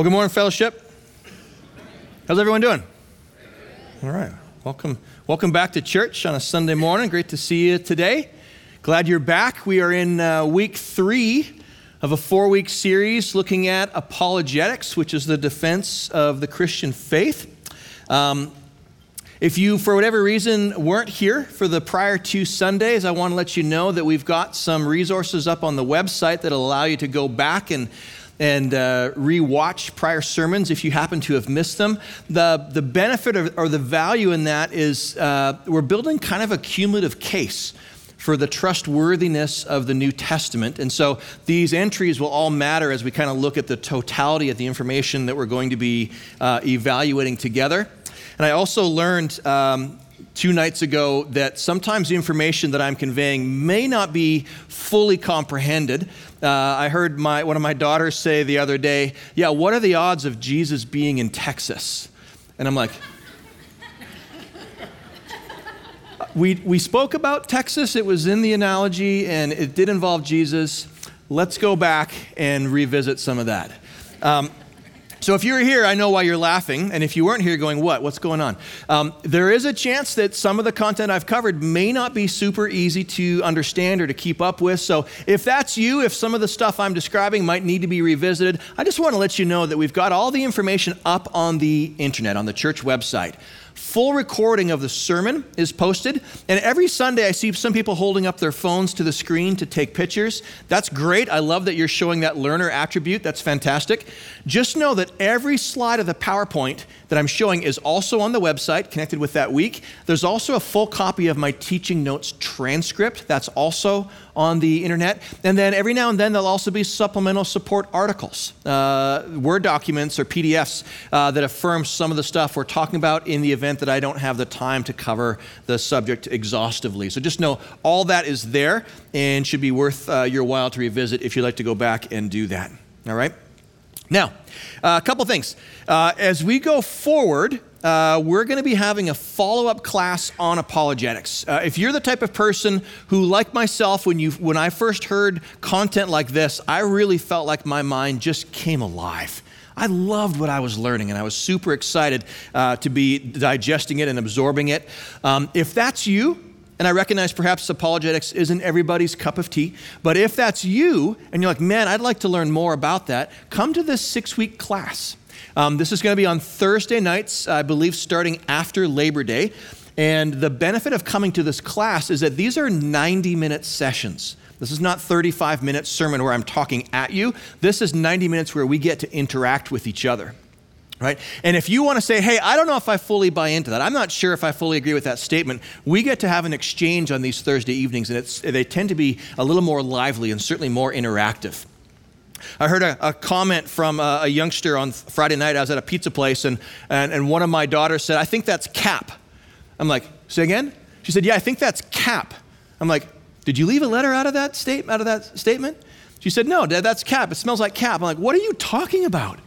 Well, good morning, fellowship. How's everyone doing? All right. Welcome, welcome back to church on a Sunday morning. Great to see you today. Glad you're back. We are in uh, week three of a four week series looking at apologetics, which is the defense of the Christian faith. Um, if you, for whatever reason, weren't here for the prior two Sundays, I want to let you know that we've got some resources up on the website that allow you to go back and and uh, rewatch prior sermons if you happen to have missed them. The, the benefit or, or the value in that is uh, we're building kind of a cumulative case for the trustworthiness of the New Testament. And so these entries will all matter as we kind of look at the totality of the information that we're going to be uh, evaluating together. And I also learned um, two nights ago that sometimes the information that I'm conveying may not be fully comprehended. Uh, I heard my, one of my daughters say the other day, Yeah, what are the odds of Jesus being in Texas? And I'm like, we, we spoke about Texas, it was in the analogy, and it did involve Jesus. Let's go back and revisit some of that. Um, so if you're here, I know why you're laughing. And if you weren't here, going, what? What's going on? Um, there is a chance that some of the content I've covered may not be super easy to understand or to keep up with. So if that's you, if some of the stuff I'm describing might need to be revisited, I just want to let you know that we've got all the information up on the internet, on the church website full recording of the sermon is posted. And every Sunday, I see some people holding up their phones to the screen to take pictures. That's great. I love that you're showing that learner attribute. That's fantastic. Just know that every slide of the PowerPoint that I'm showing is also on the website connected with that week. There's also a full copy of my teaching notes transcript. That's also on the internet. And then every now and then there'll also be supplemental support articles, uh, Word documents or PDFs uh, that affirm some of the stuff we're talking about in the event that I don't have the time to cover the subject exhaustively. So just know all that is there and should be worth uh, your while to revisit if you'd like to go back and do that. All right? Now, uh, a couple things. Uh, as we go forward, uh, we're going to be having a follow up class on apologetics. Uh, if you're the type of person who, like myself, when, you, when I first heard content like this, I really felt like my mind just came alive. I loved what I was learning, and I was super excited uh, to be digesting it and absorbing it. Um, if that's you, and I recognize perhaps apologetics isn't everybody's cup of tea, but if that's you and you're like, man, I'd like to learn more about that, come to this six week class. Um, this is going to be on Thursday nights, I believe, starting after Labor Day. And the benefit of coming to this class is that these are 90 minute sessions. This is not 35 minute sermon where I'm talking at you. This is 90 minutes where we get to interact with each other. Right? And if you want to say, hey, I don't know if I fully buy into that, I'm not sure if I fully agree with that statement, we get to have an exchange on these Thursday evenings, and they tend to be a little more lively and certainly more interactive. I heard a, a comment from a, a, youngster on Friday night. I was at a pizza place, and, and, and one of my daughters said, I think that's cap. I'm like, say again? She said, Yeah, I think that's cap. I'm like, Did you leave a letter out of that, state, out of that statement? She said, No, Dad, that's cap. It smells like cap. I'm like, What are you talking about?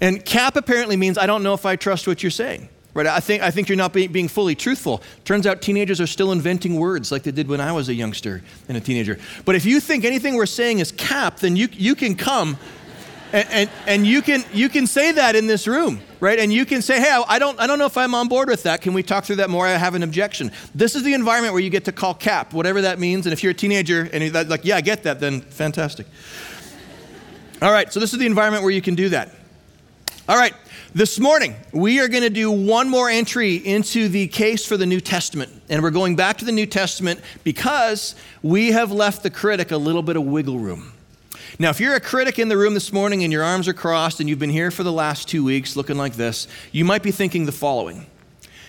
And cap apparently means I don't know if I trust what you're saying. Right? I think, I think you're not be, being fully truthful. Turns out teenagers are still inventing words like they did when I was a youngster and a teenager. But if you think anything we're saying is cap, then you, you can come and, and, and, you, can, you can say that in this room, right? And you can say, hey, I don't, I don't know if I'm on board with that. Can we talk through that more? I have an objection. This is the environment where you get to call cap, whatever that means. And if you're a teenager and you're like, yeah, I get that, then fantastic. All right, so this is the environment where you can do that. All right, this morning, we are going to do one more entry into the case for the New Testament. And we're going back to the New Testament because we have left the critic a little bit of wiggle room. Now, if you're a critic in the room this morning and your arms are crossed and you've been here for the last two weeks looking like this, you might be thinking the following.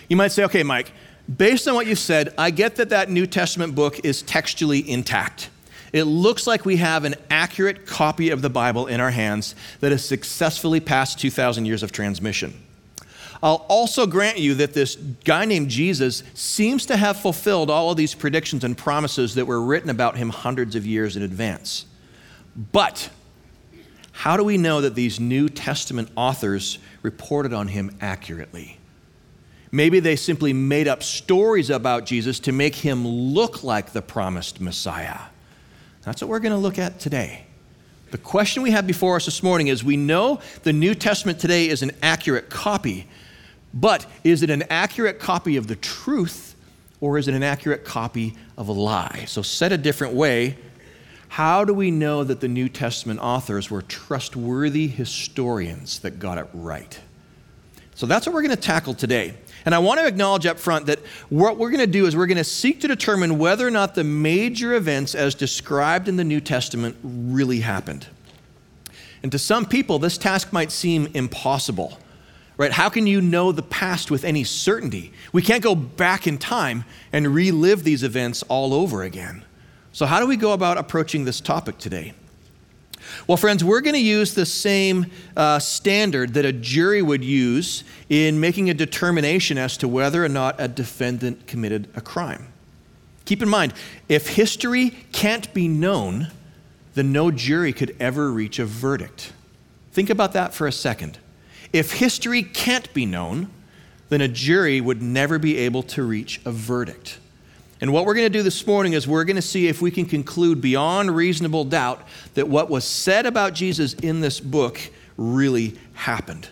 You might say, okay, Mike, based on what you've said, I get that that New Testament book is textually intact it looks like we have an accurate copy of the Bible in our hands that has successfully passed 2,000 years of transmission. I'll also grant you that this guy named Jesus seems to have fulfilled all of these predictions and promises that were written about him hundreds of years in advance. But how do we know that these New Testament authors reported on him accurately? Maybe they simply made up stories about Jesus to make him look like the promised Messiah. That's what we're going to look at today. The question we have before us this morning is we know the New Testament today is an accurate copy, but is it an accurate copy of the truth or is it an accurate copy of a lie? So, said a different way, how do we know that the New Testament authors were trustworthy historians that got it right? So, that's what we're going to tackle today. And I want to acknowledge up front that what we're going to do is we're going to seek to determine whether or not the major events as described in the New Testament really happened. And to some people, this task might seem impossible. Right? How can you know the past with any certainty? We can't go back in time and relive these events all over again. So, how do we go about approaching this topic today? Well, friends, we're going to use the same uh, standard that a jury would use in making a determination as to whether or not a defendant committed a crime. Keep in mind, if history can't be known, then no jury could ever reach a verdict. Think about that for a second. If history can't be known, then a jury would never be able to reach a verdict. And what we're going to do this morning is we're going to see if we can conclude beyond reasonable doubt that what was said about Jesus in this book really happened.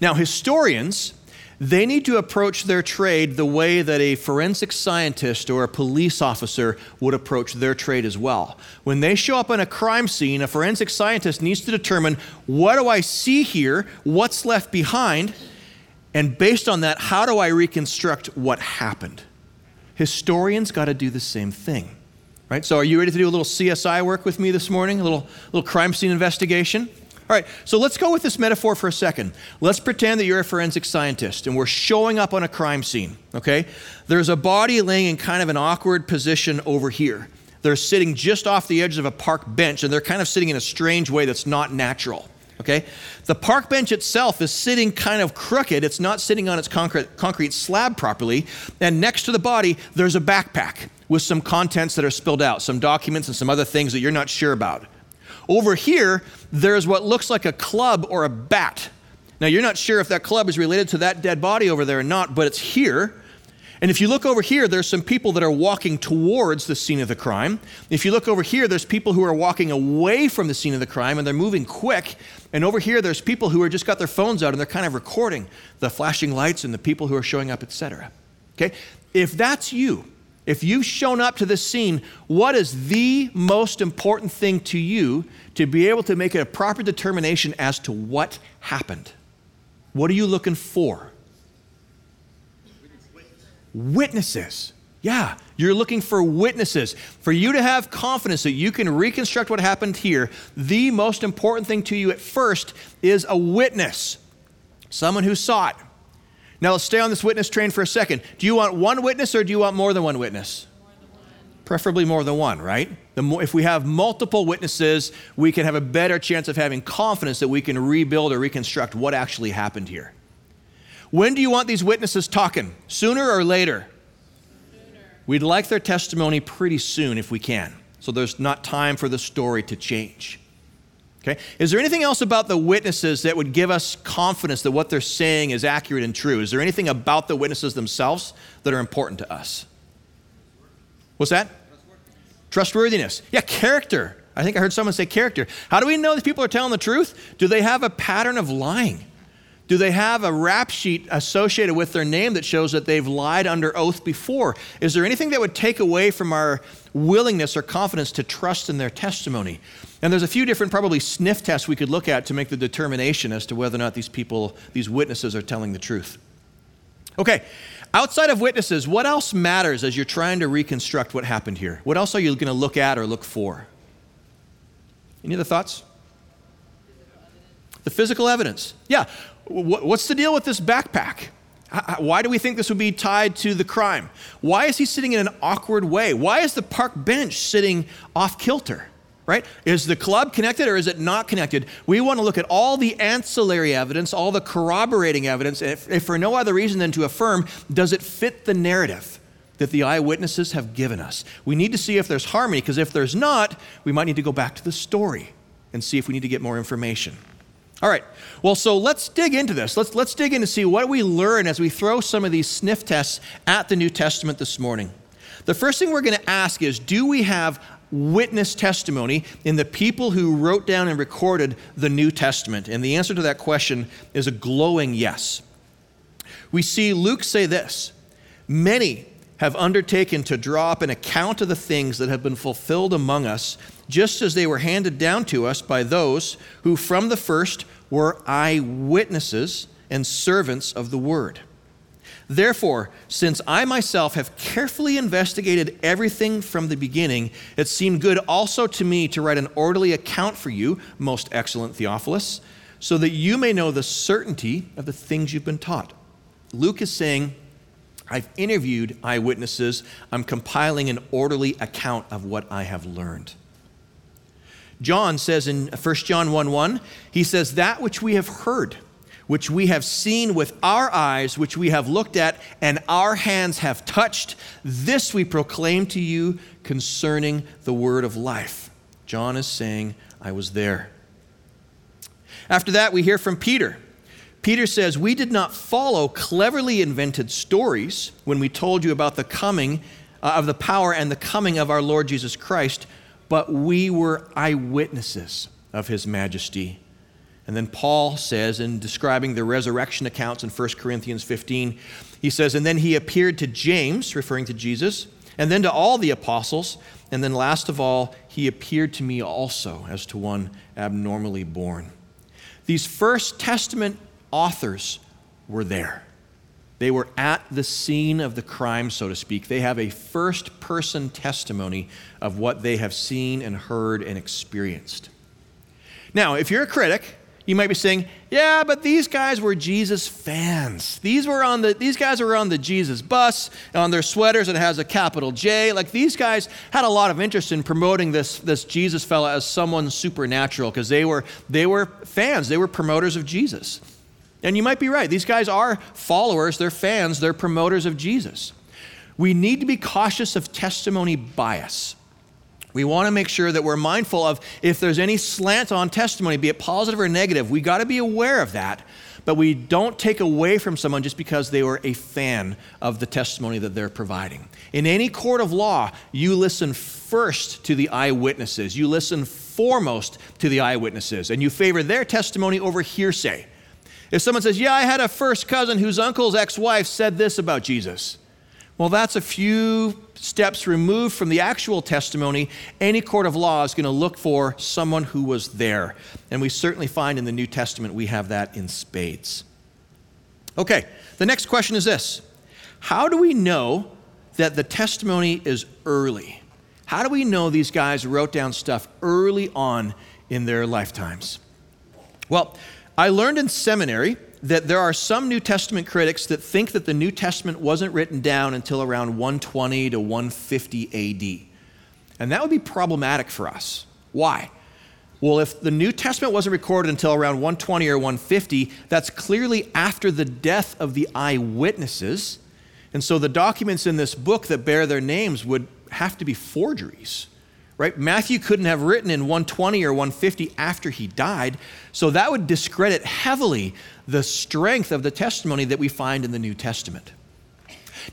Now, historians, they need to approach their trade the way that a forensic scientist or a police officer would approach their trade as well. When they show up on a crime scene, a forensic scientist needs to determine what do I see here, what's left behind, and based on that, how do I reconstruct what happened? Historians got to do the same thing. Right? So, are you ready to do a little CSI work with me this morning? A little, little crime scene investigation? All right, so let's go with this metaphor for a second. Let's pretend that you're a forensic scientist and we're showing up on a crime scene, okay? There's a body laying in kind of an awkward position over here. They're sitting just off the edge of a park bench and they're kind of sitting in a strange way that's not natural. Okay? The park bench itself is sitting kind of crooked. It's not sitting on its concrete, concrete slab properly. And next to the body, there's a backpack with some contents that are spilled out, some documents and some other things that you're not sure about. Over here, there's what looks like a club or a bat. Now, you're not sure if that club is related to that dead body over there or not, but it's here. And if you look over here, there's some people that are walking towards the scene of the crime. If you look over here, there's people who are walking away from the scene of the crime and they're moving quick. And over here, there's people who are just got their phones out and they're kind of recording the flashing lights and the people who are showing up, etc. Okay? If that's you, if you've shown up to this scene, what is the most important thing to you to be able to make a proper determination as to what happened? What are you looking for? Witnesses. Yeah, you're looking for witnesses. For you to have confidence that you can reconstruct what happened here, the most important thing to you at first is a witness, someone who saw it. Now let's stay on this witness train for a second. Do you want one witness or do you want more than one witness? Preferably more than one, right? More, if we have multiple witnesses, we can have a better chance of having confidence that we can rebuild or reconstruct what actually happened here. When do you want these witnesses talking? Sooner or later? Sooner. We'd like their testimony pretty soon if we can. So there's not time for the story to change. Okay? Is there anything else about the witnesses that would give us confidence that what they're saying is accurate and true? Is there anything about the witnesses themselves that are important to us? What's that? Trustworthiness. Yeah, character. I think I heard someone say character. How do we know these people are telling the truth? Do they have a pattern of lying? Do they have a rap sheet associated with their name that shows that they've lied under oath before? Is there anything that would take away from our willingness or confidence to trust in their testimony? And there's a few different, probably sniff tests we could look at to make the determination as to whether or not these people, these witnesses, are telling the truth. Okay, outside of witnesses, what else matters as you're trying to reconstruct what happened here? What else are you going to look at or look for? Any other thoughts? The physical evidence. Yeah. What's the deal with this backpack? Why do we think this would be tied to the crime? Why is he sitting in an awkward way? Why is the park bench sitting off kilter? Right? Is the club connected or is it not connected? We want to look at all the ancillary evidence, all the corroborating evidence, if, if for no other reason than to affirm does it fit the narrative that the eyewitnesses have given us? We need to see if there's harmony, because if there's not, we might need to go back to the story and see if we need to get more information. All right. Well, so let's dig into this. Let's, let's dig in to see what we learn as we throw some of these sniff tests at the New Testament this morning. The first thing we're going to ask is do we have witness testimony in the people who wrote down and recorded the New Testament? And the answer to that question is a glowing yes. We see Luke say this Many have undertaken to draw up an account of the things that have been fulfilled among us, just as they were handed down to us by those who from the first were eyewitnesses and servants of the word. Therefore, since I myself have carefully investigated everything from the beginning, it seemed good also to me to write an orderly account for you, most excellent Theophilus, so that you may know the certainty of the things you've been taught. Luke is saying, I've interviewed eyewitnesses. I'm compiling an orderly account of what I have learned. John says in 1 John 1 1, he says, That which we have heard which we have seen with our eyes, which we have looked at, and our hands have touched. This we proclaim to you concerning the word of life. John is saying, I was there. After that, we hear from Peter. Peter says, We did not follow cleverly invented stories when we told you about the coming uh, of the power and the coming of our Lord Jesus Christ, but we were eyewitnesses of his majesty. And then Paul says, in describing the resurrection accounts in 1 Corinthians 15, he says, And then he appeared to James, referring to Jesus, and then to all the apostles, and then last of all, he appeared to me also as to one abnormally born. These First Testament authors were there. They were at the scene of the crime, so to speak. They have a first person testimony of what they have seen and heard and experienced. Now, if you're a critic, you might be saying, yeah, but these guys were Jesus fans. These were on the these guys were on the Jesus bus on their sweaters it has a capital J. Like these guys had a lot of interest in promoting this this Jesus fella as someone supernatural because they were they were fans. They were promoters of Jesus. And you might be right. These guys are followers, they're fans, they're promoters of Jesus. We need to be cautious of testimony bias. We want to make sure that we're mindful of if there's any slant on testimony, be it positive or negative, we got to be aware of that. But we don't take away from someone just because they were a fan of the testimony that they're providing. In any court of law, you listen first to the eyewitnesses. You listen foremost to the eyewitnesses, and you favor their testimony over hearsay. If someone says, Yeah, I had a first cousin whose uncle's ex wife said this about Jesus, well, that's a few steps removed from the actual testimony. Any court of law is going to look for someone who was there. And we certainly find in the New Testament we have that in spades. Okay, the next question is this How do we know that the testimony is early? How do we know these guys wrote down stuff early on in their lifetimes? Well, I learned in seminary that there are some New Testament critics that think that the New Testament wasn't written down until around 120 to 150 AD. And that would be problematic for us. Why? Well, if the New Testament wasn't recorded until around 120 or 150, that's clearly after the death of the eyewitnesses. And so the documents in this book that bear their names would have to be forgeries right? Matthew couldn't have written in 120 or 150 after he died, so that would discredit heavily the strength of the testimony that we find in the New Testament.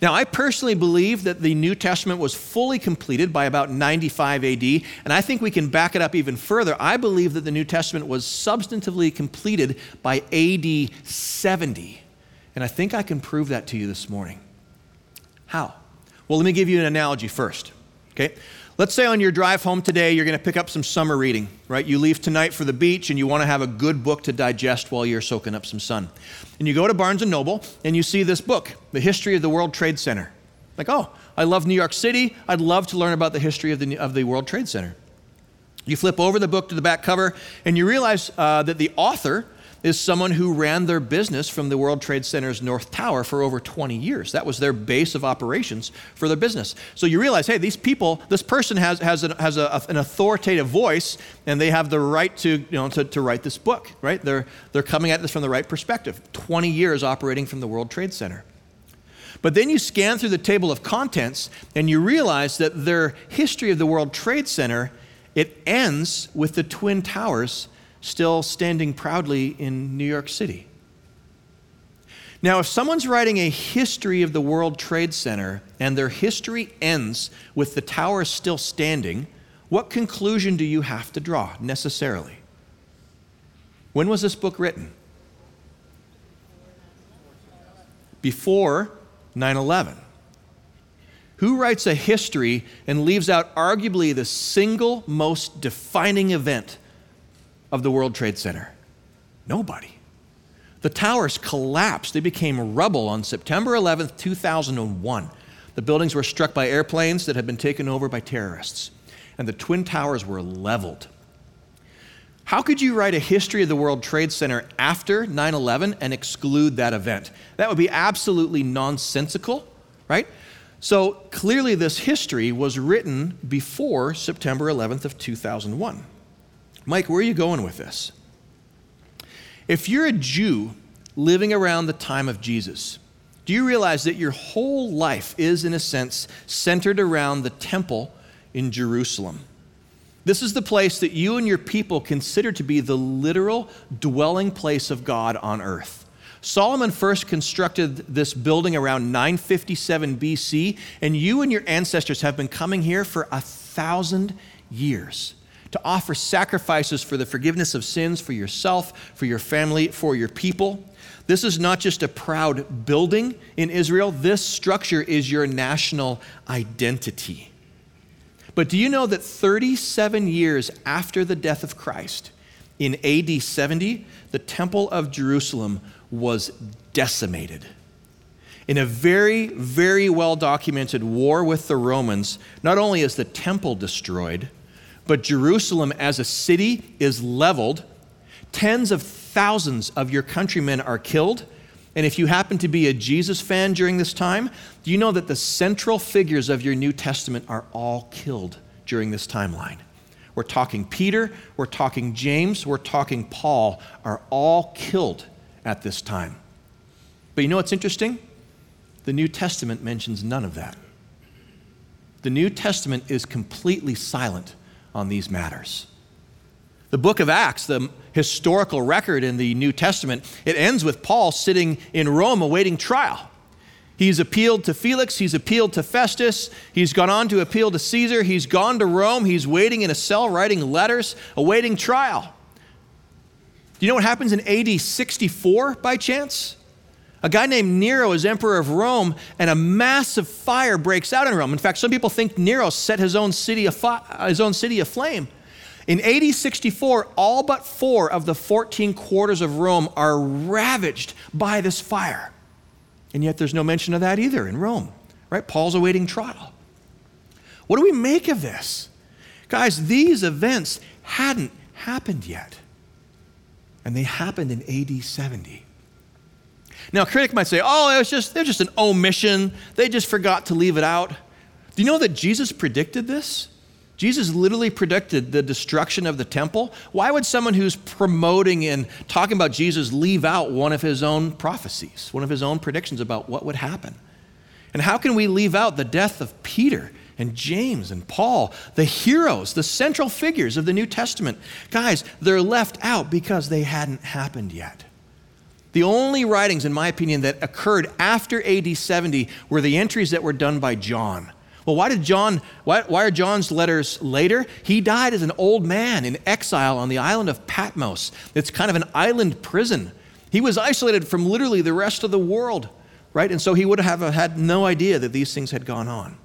Now, I personally believe that the New Testament was fully completed by about 95 AD, and I think we can back it up even further. I believe that the New Testament was substantively completed by AD 70, and I think I can prove that to you this morning. How? Well, let me give you an analogy first. Okay? Let's say on your drive home today, you're going to pick up some summer reading, right? You leave tonight for the beach and you want to have a good book to digest while you're soaking up some sun. And you go to Barnes and Noble and you see this book, The History of the World Trade Center. Like, oh, I love New York City. I'd love to learn about the history of the, of the World Trade Center. You flip over the book to the back cover and you realize uh, that the author is someone who ran their business from the World Trade Center's North Tower for over 20 years. That was their base of operations for their business. So you realize, hey, these people, this person has, has, an, has a, an authoritative voice and they have the right to, you know, to, to write this book, right? They're, they're coming at this from the right perspective. 20 years operating from the World Trade Center. But then you scan through the table of contents and you realize that their history of the World Trade Center, it ends with the Twin Towers still standing proudly in New York City. Now, if someone's writing a history of the World Trade Center and their history ends with the tower still standing, what conclusion do you have to draw necessarily? When was this book written? Before 9 11. Who writes a history and leaves out arguably the single most defining event of the World Trade Center? Nobody. The towers collapsed. They became rubble on September 11th, 2001. The buildings were struck by airplanes that had been taken over by terrorists, and the Twin Towers were leveled. How could you write a history of the World Trade Center after 9 11 and exclude that event? That would be absolutely nonsensical, right? So clearly, this history was written before September 11th of 2001. Mike, where are you going with this? If you're a Jew living around the time of Jesus, do you realize that your whole life is, in a sense, centered around the temple in Jerusalem? This is the place that you and your people consider to be the literal dwelling place of God on earth. Solomon first constructed this building around 957 BC, and you and your ancestors have been coming here for a thousand years to offer sacrifices for the forgiveness of sins for yourself, for your family, for your people. This is not just a proud building in Israel, this structure is your national identity. But do you know that 37 years after the death of Christ, in AD 70, the Temple of Jerusalem was decimated? In a very, very well documented war with the Romans, not only is the temple destroyed, but Jerusalem as a city is leveled. Tens of thousands of your countrymen are killed, and if you happen to be a Jesus fan during this time, do you know that the central figures of your New Testament are all killed during this timeline? We're talking Peter, we're talking James, we're talking Paul, are all killed at this time. But you know what's interesting? The New Testament mentions none of that. The New Testament is completely silent on these matters. The book of Acts, the historical record in the New Testament, it ends with Paul sitting in Rome awaiting trial. He's appealed to Felix, he's appealed to Festus, he's gone on to appeal to Caesar, he's gone to Rome, he's waiting in a cell writing letters, awaiting trial. Do you know what happens in AD 64 by chance? A guy named Nero is emperor of Rome, and a massive fire breaks out in Rome. In fact, some people think Nero set his own city, afire, uh, his own city aflame. In AD 64, all but four of the 14 quarters of Rome are ravaged by this fire. And yet there's no mention of that either in Rome, right? Paul's awaiting trial. What do we make of this? Guys, these events hadn't happened yet. And they happened in AD 70. Now, a critic might say, oh, it was just, they're just an omission. They just forgot to leave it out. Do you know that Jesus predicted this? Jesus literally predicted the destruction of the temple. Why would someone who's promoting and talking about Jesus leave out one of his own prophecies, one of his own predictions about what would happen? And how can we leave out the death of Peter and James and Paul, the heroes, the central figures of the New Testament? Guys, they're left out because they hadn't happened yet. The only writings, in my opinion, that occurred after AD 70 were the entries that were done by John. Well, why did John, why, why, are John's letters later? He died as an old man in exile on the island of Patmos. It's kind of an island prison. He was isolated from literally the rest of the world, right? And so he would have had no idea that these things had gone on,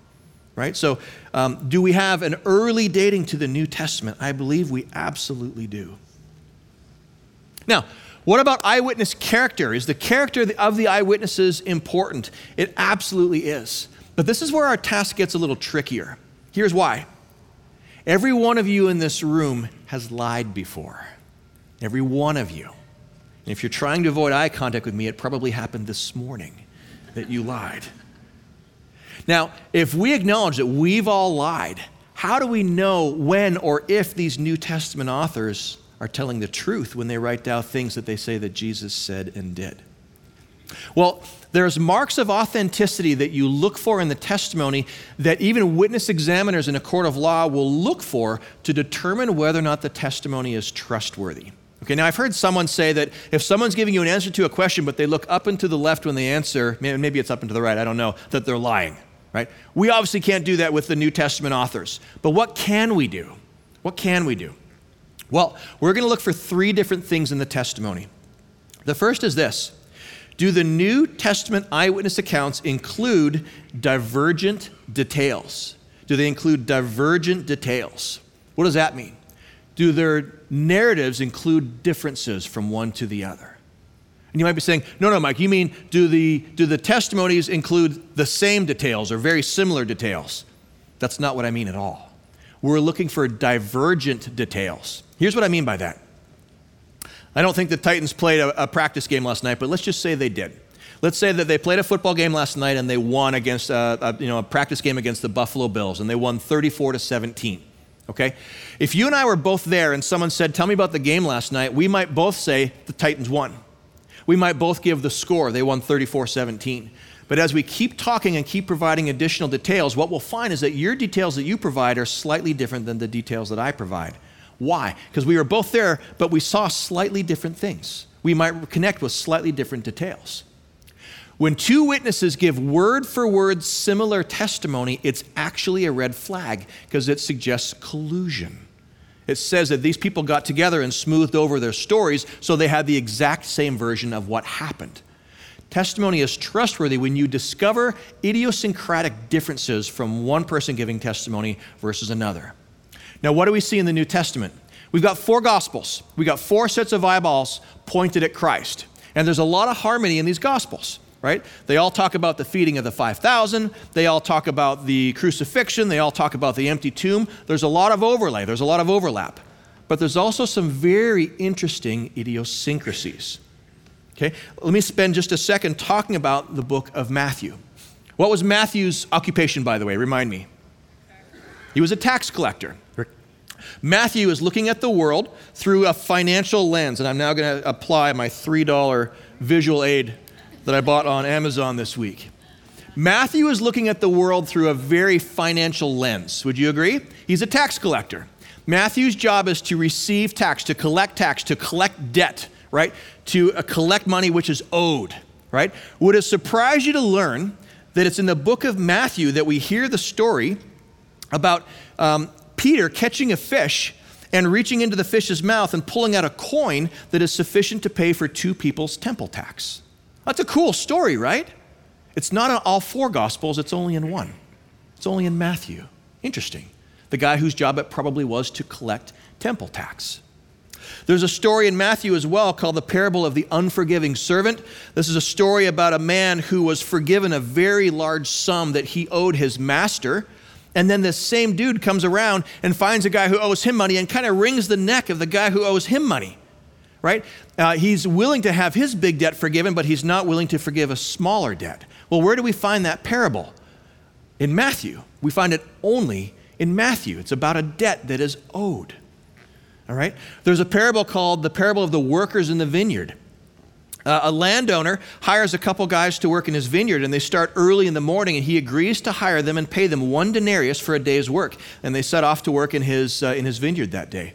right? So, um, do we have an early dating to the New Testament? I believe we absolutely do. Now, what about eyewitness character? Is the character of the eyewitnesses important? It absolutely is. But this is where our task gets a little trickier. Here's why every one of you in this room has lied before. Every one of you. And if you're trying to avoid eye contact with me, it probably happened this morning that you lied. Now, if we acknowledge that we've all lied, how do we know when or if these New Testament authors are telling the truth when they write down things that they say that Jesus said and did? Well, there's marks of authenticity that you look for in the testimony that even witness examiners in a court of law will look for to determine whether or not the testimony is trustworthy. Okay, now I've heard someone say that if someone's giving you an answer to a question, but they look up and to the left when they answer, maybe it's up and to the right, I don't know, that they're lying. right? We obviously can't do that with the New Testament authors. But what can we do? What can we do? Well, we're going to look for three different things in the testimony. The first is this Do the New Testament eyewitness accounts include divergent details? Do they include divergent details? What does that mean? Do their narratives include differences from one to the other? And you might be saying, no, no, Mike, you mean do the, do the testimonies include the same details or very similar details? That's not what I mean at all. We're looking for divergent details. Here's what I mean by that. I don't think the Titans played a, a practice game last night, but let's just say they did. Let's say that they played a football game last night and they won against a, uh, a, you know, a practice game against the Buffalo Bills, and they won 34 to 17. Okay? If you and I were both there and someone said, Tell me about the game last night, we might both say the Titans won. We might both give the score. They won 34 17. But as we keep talking and keep providing additional details, what we'll find is that your details that you provide are slightly different than the details that I provide. Why? Because we were both there, but we saw slightly different things. We might connect with slightly different details. When two witnesses give word for word similar testimony, it's actually a red flag because it suggests collusion. It says that these people got together and smoothed over their stories so they had the exact same version of what happened. Testimony is trustworthy when you discover idiosyncratic differences from one person giving testimony versus another. Now, what do we see in the New Testament? We've got four gospels. We've got four sets of eyeballs pointed at Christ. And there's a lot of harmony in these gospels right? They all talk about the feeding of the 5,000. They all talk about the crucifixion. They all talk about the empty tomb. There's a lot of overlay, there's a lot of overlap. But there's also some very interesting idiosyncrasies. Okay, let me spend just a second talking about the book of Matthew. What was Matthew's occupation, by the way? Remind me. He was a tax collector. Matthew is looking at the world through a financial lens, and I'm now going to apply my $3 visual aid that I bought on Amazon this week. Matthew is looking at the world through a very financial lens. Would you agree? He's a tax collector. Matthew's job is to receive tax, to collect tax, to collect debt, right? To uh, collect money which is owed, right? Would it surprise you to learn that it's in the book of Matthew that we hear the story about um, Peter catching a fish and reaching into the fish's mouth and pulling out a coin that is sufficient to pay for two people's temple tax? That's a cool story, right? It's not in all four Gospels, it's only in one. It's only in Matthew. Interesting. The guy whose job it probably was to collect temple tax. There's a story in Matthew as well called the parable of the unforgiving servant. This is a story about a man who was forgiven a very large sum that he owed his master. And then this same dude comes around and finds a guy who owes him money and kind of wrings the neck of the guy who owes him money right? Uh, he's willing to have his big debt forgiven, but he's not willing to forgive a smaller debt. Well, where do we find that parable? In Matthew. We find it only in Matthew. It's about a debt that is owed. All right? There's a parable called the parable of the workers in the vineyard. Uh, a landowner hires a couple guys to work in his vineyard, and they start early in the morning, and he agrees to hire them and pay them one denarius for a day's work. And they set off to work in his, uh, in his vineyard that day.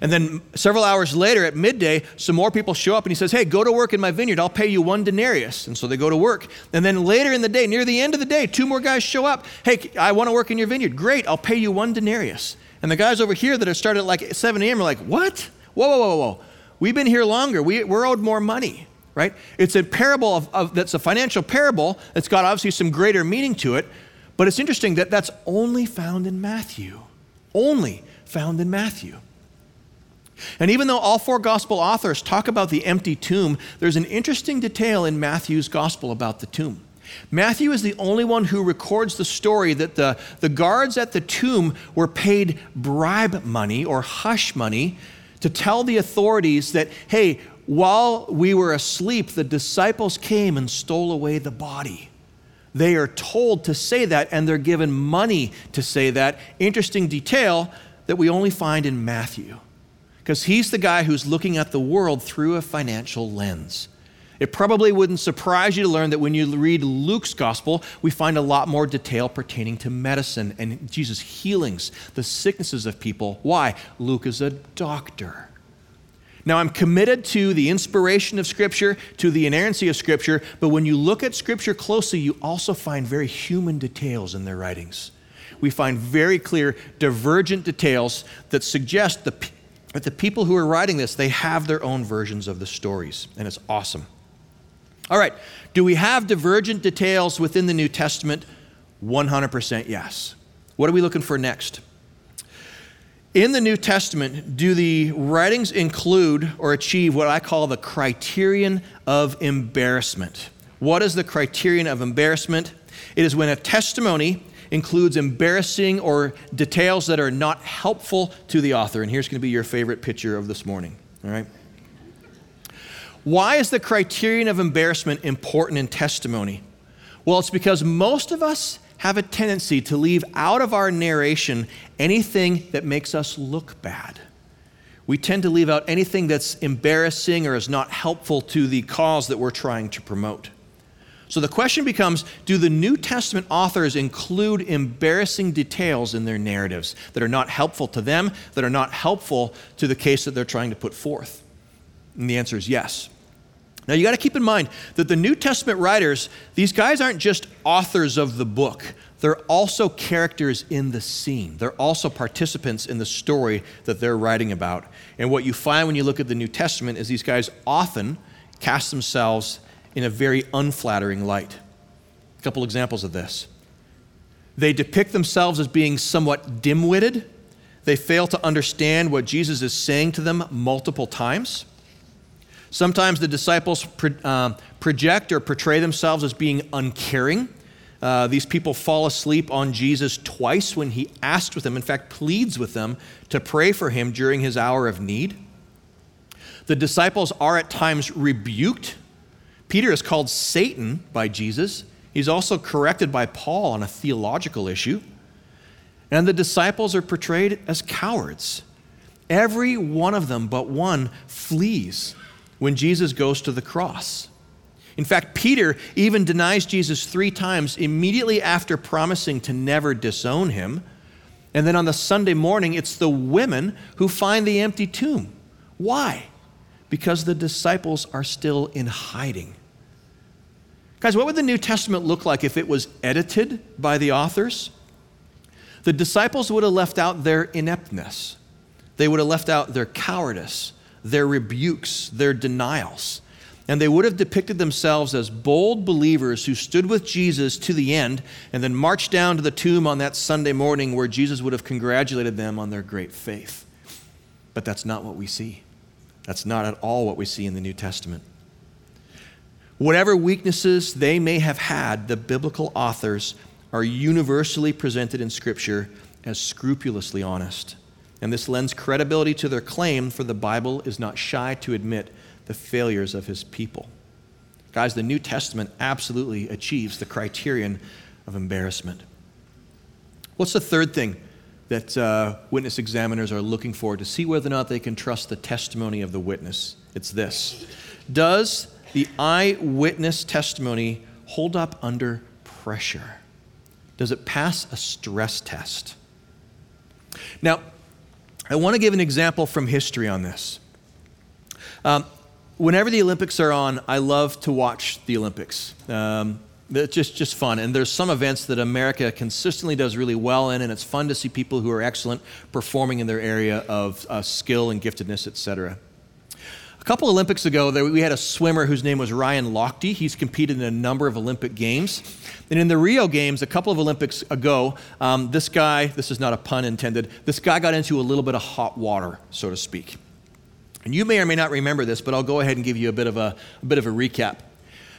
And then several hours later at midday, some more people show up and he says, Hey, go to work in my vineyard. I'll pay you one denarius. And so they go to work. And then later in the day, near the end of the day, two more guys show up. Hey, I want to work in your vineyard. Great, I'll pay you one denarius. And the guys over here that have started at like 7 a.m. are like, What? Whoa, whoa, whoa, whoa. We've been here longer. We, we're owed more money, right? It's a parable of, of, that's a financial parable that's got obviously some greater meaning to it. But it's interesting that that's only found in Matthew. Only found in Matthew. And even though all four gospel authors talk about the empty tomb, there's an interesting detail in Matthew's gospel about the tomb. Matthew is the only one who records the story that the, the guards at the tomb were paid bribe money or hush money to tell the authorities that, hey, while we were asleep, the disciples came and stole away the body. They are told to say that, and they're given money to say that. Interesting detail that we only find in Matthew because he's the guy who's looking at the world through a financial lens. It probably wouldn't surprise you to learn that when you read Luke's gospel, we find a lot more detail pertaining to medicine and Jesus' healings, the sicknesses of people. Why? Luke is a doctor. Now, I'm committed to the inspiration of Scripture, to the inerrancy of Scripture, but when you look at Scripture closely, you also find very human details in their writings. We find very clear, divergent details that suggest the, that the people who are writing this, they have their own versions of the stories, and it's awesome. All right, do we have divergent details within the New Testament? 100% yes. What are we looking for next? In the New Testament, do the writings include or achieve what I call the criterion of embarrassment? What is the criterion of embarrassment? It is when a testimony includes embarrassing or details that are not helpful to the author. And here's going to be your favorite picture of this morning. All right? Why is the criterion of embarrassment important in testimony? Well, it's because most of us have a tendency to leave out of our narration anything that makes us look bad. We tend to leave out anything that's embarrassing or is not helpful to the cause that we're trying to promote. So the question becomes do the New Testament authors include embarrassing details in their narratives that are not helpful to them, that are not helpful to the case that they're trying to put forth? And the answer is yes. Now, you got to keep in mind that the New Testament writers, these guys aren't just authors of the book, they're also characters in the scene. They're also participants in the story that they're writing about. And what you find when you look at the New Testament is these guys often cast themselves in a very unflattering light. A couple examples of this. They depict themselves as being somewhat dim witted. They fail to understand what Jesus is saying to them multiple times. Sometimes the disciples pro, uh, project or portray themselves as being uncaring. Uh, these people fall asleep on Jesus twice when he asks with them, in fact, pleads with them to pray for him during his hour of need. The disciples are at times rebuked. Peter is called Satan by Jesus. He's also corrected by Paul on a theological issue. And the disciples are portrayed as cowards. Every one of them but one flees when Jesus goes to the cross. In fact, Peter even denies Jesus three times immediately after promising to never disown him. And then on the Sunday morning, it's the women who find the empty tomb. Why? Because the disciples are still in hiding. Guys, what would the New Testament look like if it was edited by the authors? The disciples would have left out their ineptness, they would have left out their cowardice, their rebukes, their denials. And they would have depicted themselves as bold believers who stood with Jesus to the end and then marched down to the tomb on that Sunday morning where Jesus would have congratulated them on their great faith. But that's not what we see. That's not at all what we see in the New Testament. Whatever weaknesses they may have had, the biblical authors are universally presented in Scripture as scrupulously honest. And this lends credibility to their claim, for the Bible is not shy to admit the failures of his people. Guys, the New Testament absolutely achieves the criterion of embarrassment. What's the third thing that uh, witness examiners are looking for to see whether or not they can trust the testimony of the witness? It's this Does the eyewitness testimony hold up under pressure? Does it pass a stress test? Now, I want to give an example from history on this. Um, whenever the Olympics are on, I love to watch the Olympics. Um, it's just, just fun. And there's some events that America consistently does really well in, and it's fun to see people who are excellent performing in their area of uh, skill and giftedness, et cetera couple Olympics ago, we had a swimmer whose name was Ryan Lochte. He's competed in a number of Olympic Games. And in the Rio Games, a couple of Olympics ago, um, this guy, this is not a pun intended, this guy got into a little bit of hot water, so to speak. And you may or may not remember this, but I'll go ahead and give you a bit of a, a bit of a recap.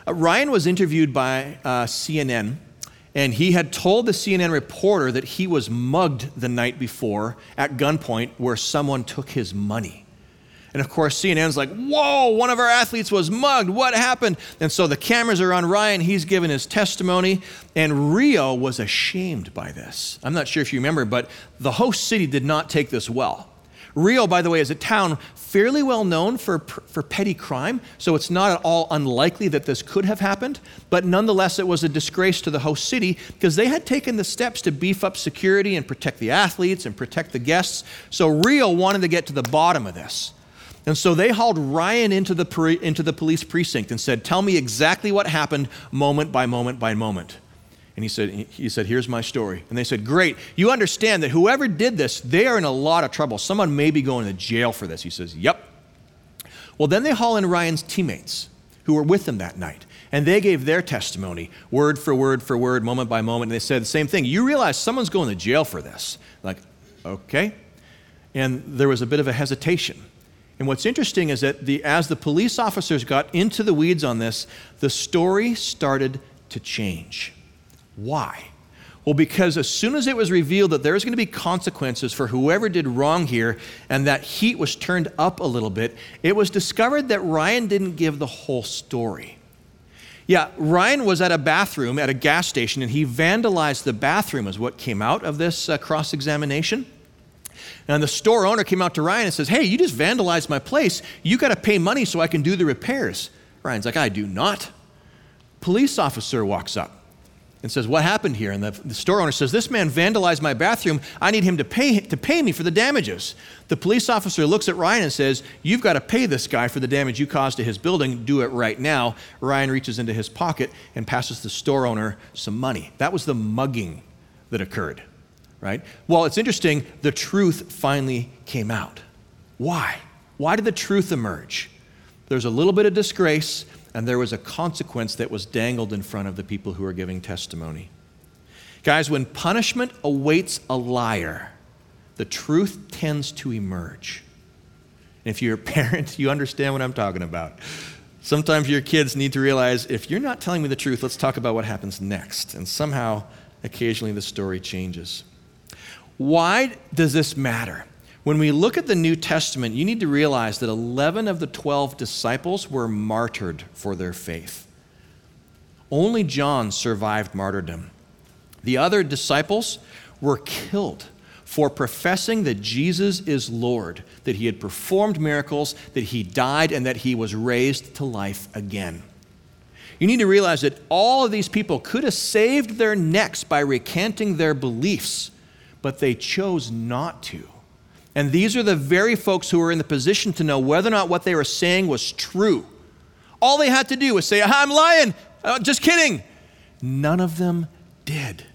Uh, Ryan was interviewed by uh, CNN, and he had told the CNN reporter that he was mugged the night before at gunpoint where someone took his money. And of course, CNN's like, whoa, one of our athletes was mugged. What happened? And so the cameras are on Ryan. He's given his testimony. And Rio was ashamed by this. I'm not sure if you remember, but the host city did not take this well. Rio, by the way, is a town fairly well known for, for petty crime, so it's not at all unlikely that this could have happened. But nonetheless, it was a disgrace to the host city because they had taken the steps to beef up security and protect the athletes and protect the guests. So Rio wanted to get to the bottom of this. And so they hauled Ryan into the, into the police precinct and said, Tell me exactly what happened moment by moment by moment. And he said, he said, Here's my story. And they said, Great. You understand that whoever did this, they are in a lot of trouble. Someone may be going to jail for this. He says, Yep. Well, then they haul in Ryan's teammates who were with him that night. And they gave their testimony, word for word for word, moment by moment. And they said the same thing. You realize someone's going to jail for this. Like, okay. And there was a bit of a hesitation. And what's interesting is that the, as the police officers got into the weeds on this, the story started to change. Why? Well, because as soon as it was revealed that there was going to be consequences for whoever did wrong here, and that heat was turned up a little bit, it was discovered that Ryan didn't give the whole story. Yeah, Ryan was at a bathroom at a gas station, and he vandalized the bathroom, is what came out of this uh, cross examination. And the store owner came out to Ryan and says, Hey, you just vandalized my place. You got to pay money so I can do the repairs. Ryan's like, I do not. Police officer walks up and says, What happened here? And the, the, store owner says, This man vandalized my bathroom. I need him to pay, to pay me for the damages. The police officer looks at Ryan and says, You've got to pay this guy for the damage you caused to his building. Do it right now. Ryan reaches into his pocket and passes the store owner some money. That was the mugging that occurred right? Well, it's interesting, the truth finally came out. Why? Why did the truth emerge? There's a little bit of disgrace, and there was a consequence that was dangled in front of the people who were giving testimony. Guys, when punishment awaits a liar, the truth tends to emerge. And if you're a parent, you understand what I'm talking about. Sometimes your kids need to realize if you're not telling me the truth, let's talk about what happens next. And somehow, occasionally, the story changes. Why does this matter? When we look at the New Testament, you need to realize that 11 of the 12 disciples were martyred for their faith. Only John survived martyrdom. The other disciples were killed for professing that Jesus is Lord, that he had performed miracles, that he died, and that he was raised to life again. You need to realize that all of these people could have saved their necks by recanting their beliefs but they chose not to. And these are the very folks who are in the position to know whether or not what they were saying was true. All they had to do was say, I'm lying, uh, just kidding. None of them did.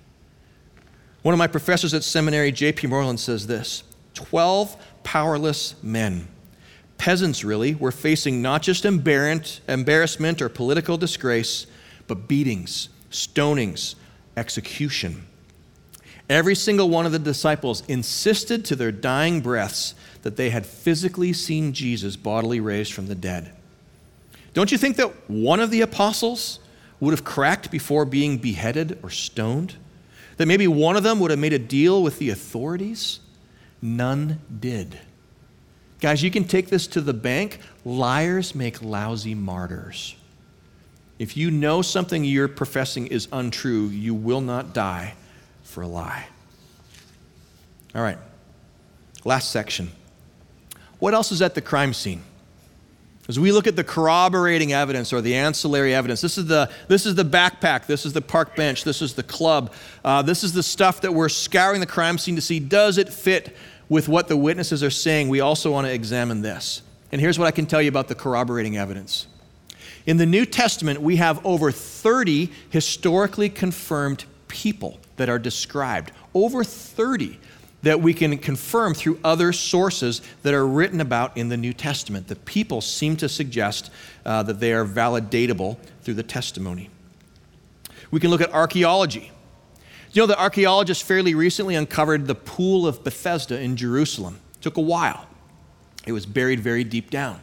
One of my professors at seminary, J.P. Moreland, says this 12 powerless men, peasants really, were facing not just embarrassment or political disgrace, but beatings, stonings, execution. Every single one of the disciples insisted to their dying breaths that they had physically seen Jesus bodily raised from the dead. Don't you think that one of the apostles would have cracked before being beheaded or stoned? That maybe one of them would have made a deal with the authorities? None did. Guys, you can take this to the bank. Liars make lousy martyrs. If you know something you're professing is untrue, you will not die for a lie. All right, last section. What else is at the crime scene? As we look at the corroborating evidence or the ancillary evidence, this is the, this is the backpack, this is the park bench, this is the club, uh, this is the stuff that we're scouring the crime scene to see does it fit with what the witnesses are saying. We also want to examine this. And here's what I can tell you about the corroborating evidence. In the New Testament, we have over 30 historically confirmed people that are described, over 30 that we can confirm through other sources that are written about in the New Testament. The people seem to suggest uh, that they are validatable through the testimony. We can look at archaeology. You know, the archaeologists fairly recently uncovered the Pool of Bethesda in Jerusalem. It took a while, it was buried very deep down.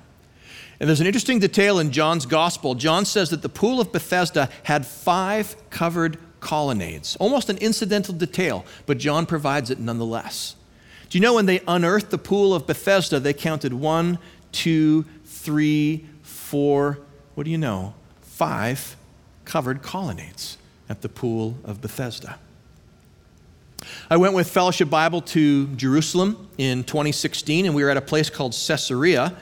And there's an interesting detail in John's gospel. John says that the Pool of Bethesda had five covered colonnades. Almost an incidental detail, but John provides it nonetheless. Do you know when they unearthed the pool of Bethesda, they counted one, two, three, four, what do you know? Five covered colonnades at the pool of Bethesda. I went with Fellowship Bible to Jerusalem in 2016, and we were at a place called Caesarea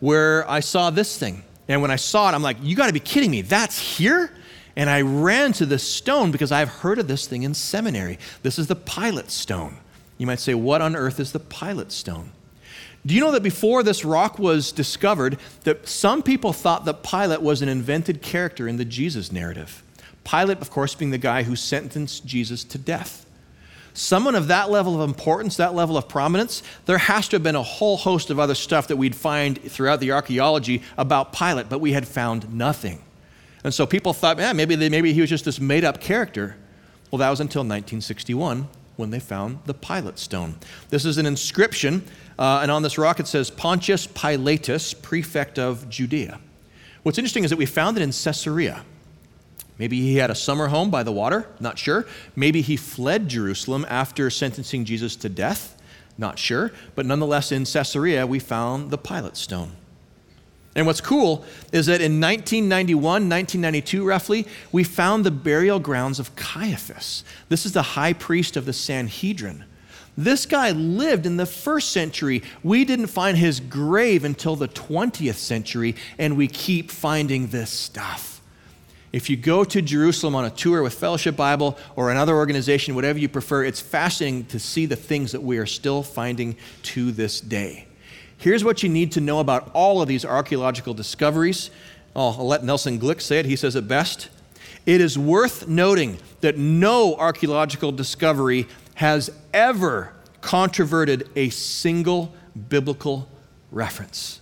where I saw this thing. And when I saw it, I'm like, you got to be kidding me. That's here? And I ran to the stone because I've heard of this thing in seminary. This is the Pilate stone. You might say, What on earth is the Pilate stone? Do you know that before this rock was discovered, that some people thought that Pilate was an invented character in the Jesus narrative? Pilate, of course, being the guy who sentenced Jesus to death. Someone of that level of importance, that level of prominence, there has to have been a whole host of other stuff that we'd find throughout the archaeology about Pilate, but we had found nothing. And so people thought, yeah, maybe, they, maybe he was just this made up character. Well, that was until 1961 when they found the Pilate stone. This is an inscription, uh, and on this rock it says Pontius Pilatus, prefect of Judea. What's interesting is that we found it in Caesarea. Maybe he had a summer home by the water, not sure. Maybe he fled Jerusalem after sentencing Jesus to death, not sure. But nonetheless, in Caesarea, we found the Pilate stone. And what's cool is that in 1991, 1992, roughly, we found the burial grounds of Caiaphas. This is the high priest of the Sanhedrin. This guy lived in the first century. We didn't find his grave until the 20th century, and we keep finding this stuff. If you go to Jerusalem on a tour with Fellowship Bible or another organization, whatever you prefer, it's fascinating to see the things that we are still finding to this day. Here's what you need to know about all of these archaeological discoveries. Oh, I'll let Nelson Glueck say it. He says it best. It is worth noting that no archaeological discovery has ever controverted a single biblical reference.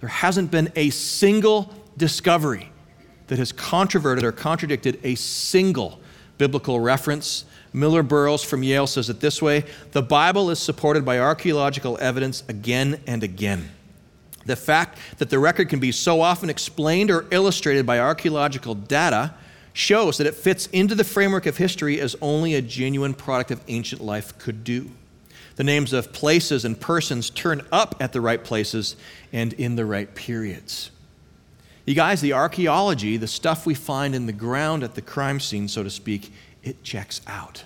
There hasn't been a single discovery that has controverted or contradicted a single biblical reference. Millar Burrows from Yale says it this way The Bible is supported by archaeological evidence again and again. The fact that the record can be so often explained or illustrated by archaeological data shows that it fits into the framework of history as only a genuine product of ancient life could do. The names of places and persons turn up at the right places and in the right periods. You guys, the archaeology, the stuff we find in the ground at the crime scene, so to speak, it checks out.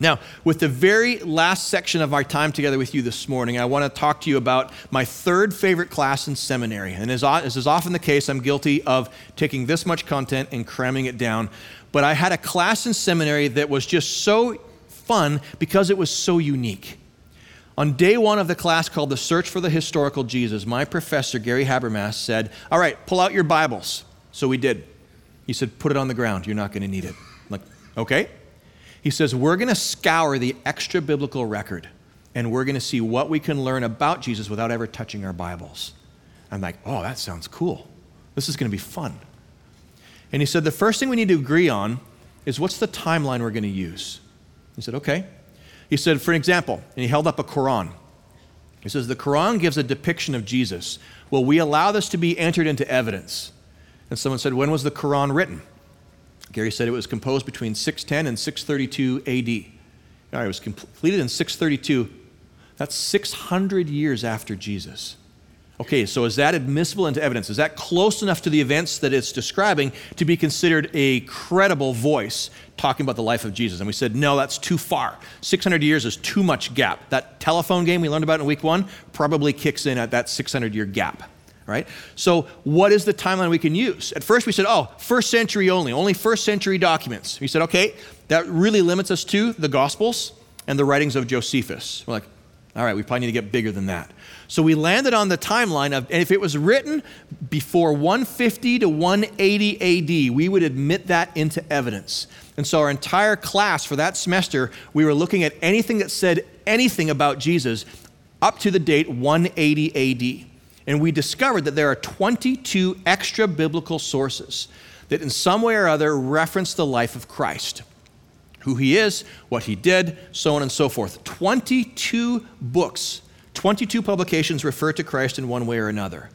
Now, with the very last section of our time together with you this morning, I want to talk to you about my third favorite class in seminary. And as, as is often the case, I'm guilty of taking this much content and cramming it down. But I had a class in seminary that was just so fun because it was so unique. On day one of the class called The Search for the Historical Jesus, my professor, Gary Habermas, said, All right, pull out your Bibles. So we did. He said, Put it on the ground. You're not going to need it. I'm like, okay. He says, We're going to scour the extra biblical record and we're going to see what we can learn about Jesus without ever touching our Bibles. I'm like, Oh, that sounds cool. This is going to be fun. And he said, The first thing we need to agree on is what's the timeline we're going to use? He said, Okay. He said, For an example, and he held up a Quran. He says, The Quran gives a depiction of Jesus. Will we allow this to be entered into evidence? And someone said, When was the Quran written? Gary said it was composed between 610 and 632 AD. All right, it was completed in 632. That's 600 years after Jesus. Okay, so is that admissible into evidence? Is that close enough to the events that it's describing to be considered a credible voice talking about the life of Jesus? And we said, no, that's too far. 600 years is too much gap. That telephone game we learned about in week one probably kicks in at that 600 year gap right? So, what is the timeline we can use? At first, we said, oh, first century only, only first century documents. We said, okay, that really limits us to the Gospels and the writings of Josephus. We're like, all right, we probably need to get bigger than that. So we landed on the timeline of, and if it was written before 150 to 180 AD, we would admit that into evidence. And so our entire class for that semester, we were looking at anything that said anything about Jesus up to the date 180 AD. And we discovered that there are 22 extra biblical sources that, in some way or other, reference the life of Christ who he is, what he did, so on and so forth. 22 books, 22 publications refer to Christ in one way or another.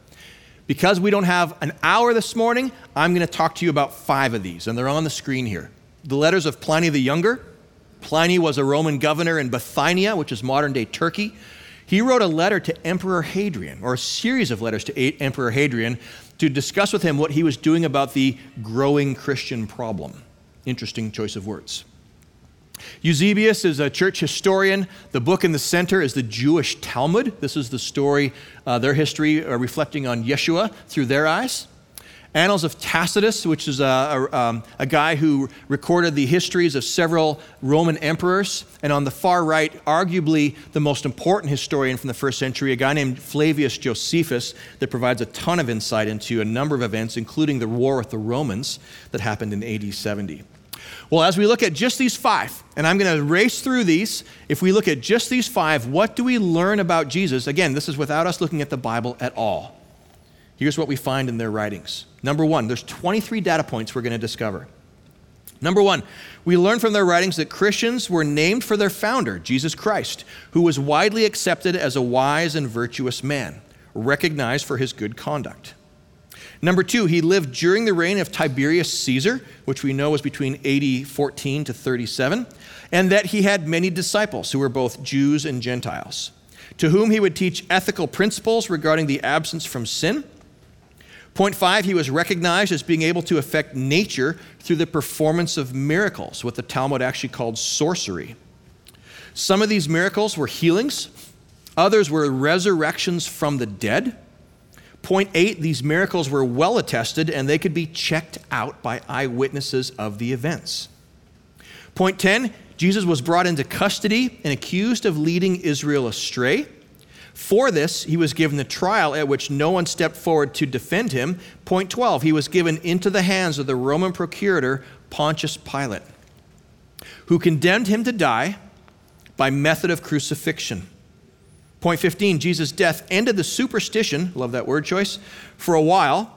Because we don't have an hour this morning, I'm going to talk to you about five of these, and they're on the screen here. The letters of Pliny the Younger. Pliny was a Roman governor in Bithynia, which is modern day Turkey. He wrote a letter to Emperor Hadrian, or a series of letters to Emperor Hadrian, to discuss with him what he was doing about the growing Christian problem. Interesting choice of words. Eusebius is a church historian. The book in the center is the Jewish Talmud. This is the story, uh, their history uh, reflecting on Yeshua through their eyes. Annals of Tacitus, which is a, a, um, a, guy who recorded the histories of several Roman emperors. And on the far right, arguably the most important historian from the first century, a guy named Flavius Josephus, that provides a ton of insight into a number of events, including the war with the Romans that happened in AD 70. Well, as we look at just these five, and I'm going to race through these, if we look at just these five, what do we learn about Jesus? Again, this is without us looking at the Bible at all. Here's what we find in their writings. Number one, there's 23 data points we're going to discover. Number one, we learn from their writings that Christians were named for their founder, Jesus Christ, who was widely accepted as a wise and virtuous man, recognized for his good conduct. Number two, he lived during the reign of Tiberius Caesar, which we know was between AD 14 to 37, and that he had many disciples who were both Jews and Gentiles, to whom he would teach ethical principles regarding the absence from sin Point five, he was recognized as being able to affect nature through the performance of miracles, what the Talmud actually called sorcery. Some of these miracles were healings, others were resurrections from the dead. Point eight, these miracles were well attested and they could be checked out by eyewitnesses of the events. Point 10, Jesus was brought into custody and accused of leading Israel astray. For this, he was given the trial at which no one stepped forward to defend him. Point 12, he was given into the hands of the Roman procurator, Pontius Pilate, who condemned him to die by method of crucifixion. Point 15, Jesus' death ended the superstition, love that word choice, for a while.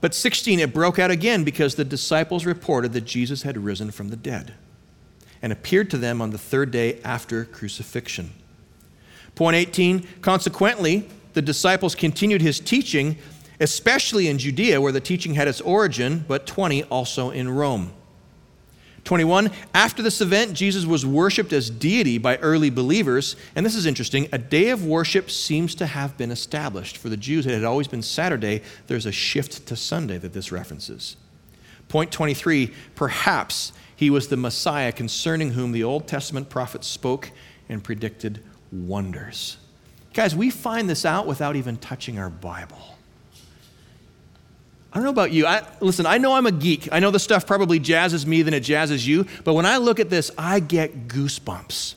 But 16, it broke out again because the disciples reported that Jesus had risen from the dead and appeared to them on the third day after crucifixion. Point 18 Consequently, the disciples continued his teaching, especially in Judea, where the teaching had its origin, but 20 also in Rome. 21 After this event, Jesus was worshiped as deity by early believers. And this is interesting. A day of worship seems to have been established. For the Jews, it had always been Saturday. There's a shift to Sunday that this references. Point 23 Perhaps he was the Messiah concerning whom the Old Testament prophets spoke and predicted wonders. Guys, we find this out without even touching our Bible. I don't know about you. I, listen, I know I'm a geek. I know the stuff probably jazzes me than it jazzes you, but when I look at this, I get goosebumps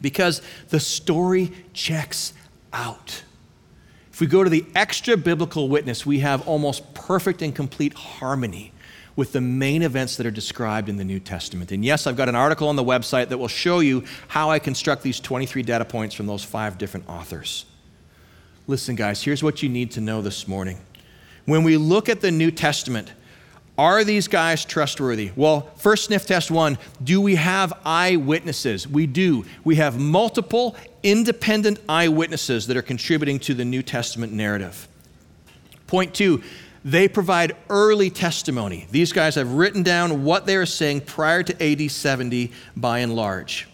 because the story checks out. If we go to the extra biblical witness, we have almost perfect and complete harmony with the main events that are described in the New Testament. And yes, I've got an article on the website that will show you how I construct these 23 data points from those five different authors. Listen, guys, here's what you need to know this morning. When we look at the New Testament, are these guys trustworthy? Well, first sniff test one do we have eyewitnesses? We do. We have multiple independent eyewitnesses that are contributing to the New Testament narrative. Point two, they provide early testimony. These guys have written down what they are saying prior to AD 70 by and large.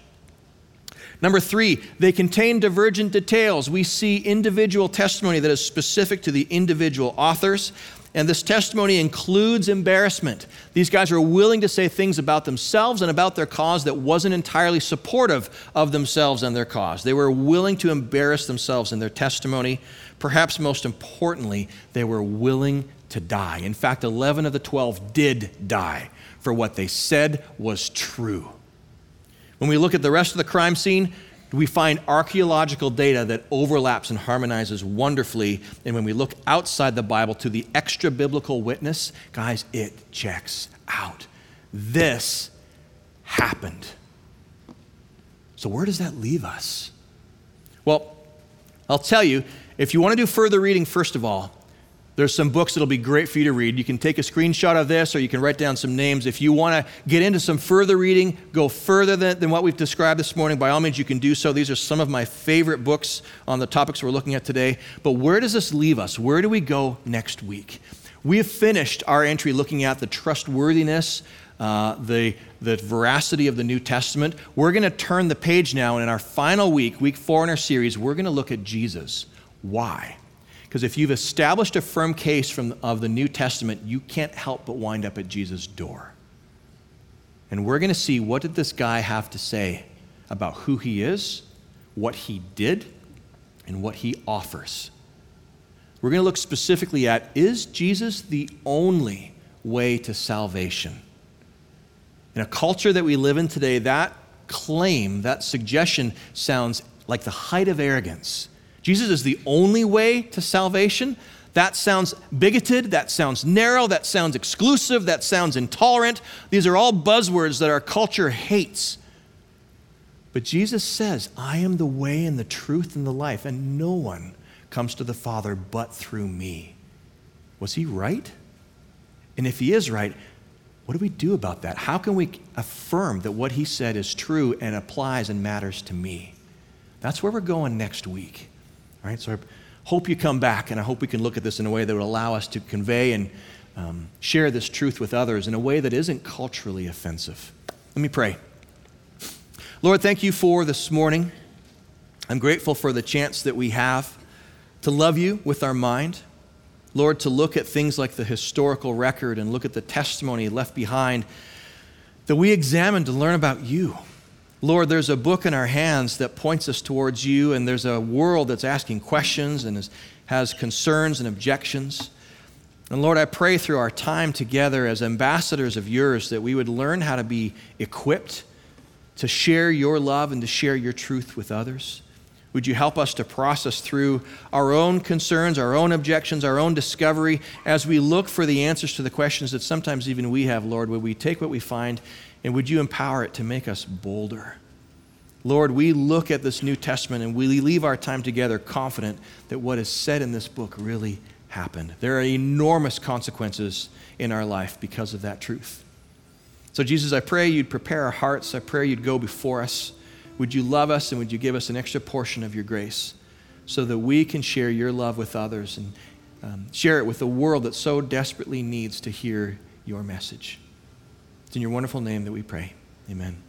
Number three, they contain divergent details. We see individual testimony that is specific to the individual authors, and this testimony includes embarrassment. These guys are willing to say things about themselves and about their cause that wasn't entirely supportive of themselves and their cause. They were willing to embarrass themselves in their testimony. Perhaps most importantly, they were willing to die. In fact, 11 of the 12 did die for what they said was true. When we look at the rest of the crime scene, we find archaeological data that overlaps and harmonizes wonderfully. And when we look outside the Bible to the extra biblical witness, guys, it checks out. This happened. So, where does that leave us? Well, I'll tell you, if you want to do further reading, first of all, there's some books that'll be great for you to read. You can take a screenshot of this or you can write down some names. If you want to get into some further reading, go further than, than what we've described this morning, by all means, you can do so. These are some of my favorite books on the topics we're looking at today. But where does this leave us? Where do we go next week? We have finished our entry looking at the trustworthiness, uh, the, the veracity of the New Testament. We're going to turn the page now, and in our final week, week four in our series, we're going to look at Jesus. Why? Because if you've established a firm case from, of the New Testament, you can't help but wind up at Jesus' door. And we're going to see what did this guy have to say about who he is, what he did, and what he offers. we're going to look specifically at is Jesus the only way to salvation? In a culture that we live in today, that claim, that suggestion sounds like the height of arrogance. Jesus is the only way to salvation. That sounds bigoted, that sounds narrow, that sounds exclusive, that sounds intolerant. These are all buzzwords that our culture hates. But Jesus says, I am the way and the truth and the life, and no one comes to the Father but through me. Was he right? And if he is right, what do we do about that? How can we affirm that what he said is true and applies and matters to me? That's where we're going next week. Right, so I hope you come back, and I hope we can look at this in a way that will allow us to convey and um, share this truth with others in a way that isn't culturally offensive. Let me pray. Lord, thank you for this morning. I'm grateful for the chance that we have to love you with our mind. Lord, to look at things like the historical record and look at the testimony left behind that we examine to learn about you. Lord, there's a book in our hands that points us towards you, and there's a world that's asking questions and is, has concerns and objections. And Lord, I pray through our time together as ambassadors of yours that we would learn how to be equipped to share your love and to share your truth with others. Would you help us to process through our own concerns, our own objections, our own discovery as we look for the answers to the questions that sometimes even we have, Lord? Would we take what we find and would you empower it to make us bolder? Lord, we look at this New Testament and we leave our time together confident that what is said in this book really happened. There are enormous consequences in our life because of that truth. So, Jesus, I pray you'd prepare our hearts. I pray you'd go before us. Would you love us and would you give us an extra portion of your grace so that we can share your love with others and um, share it with the world that so desperately needs to hear your message? It's in your wonderful name that we pray. Amen.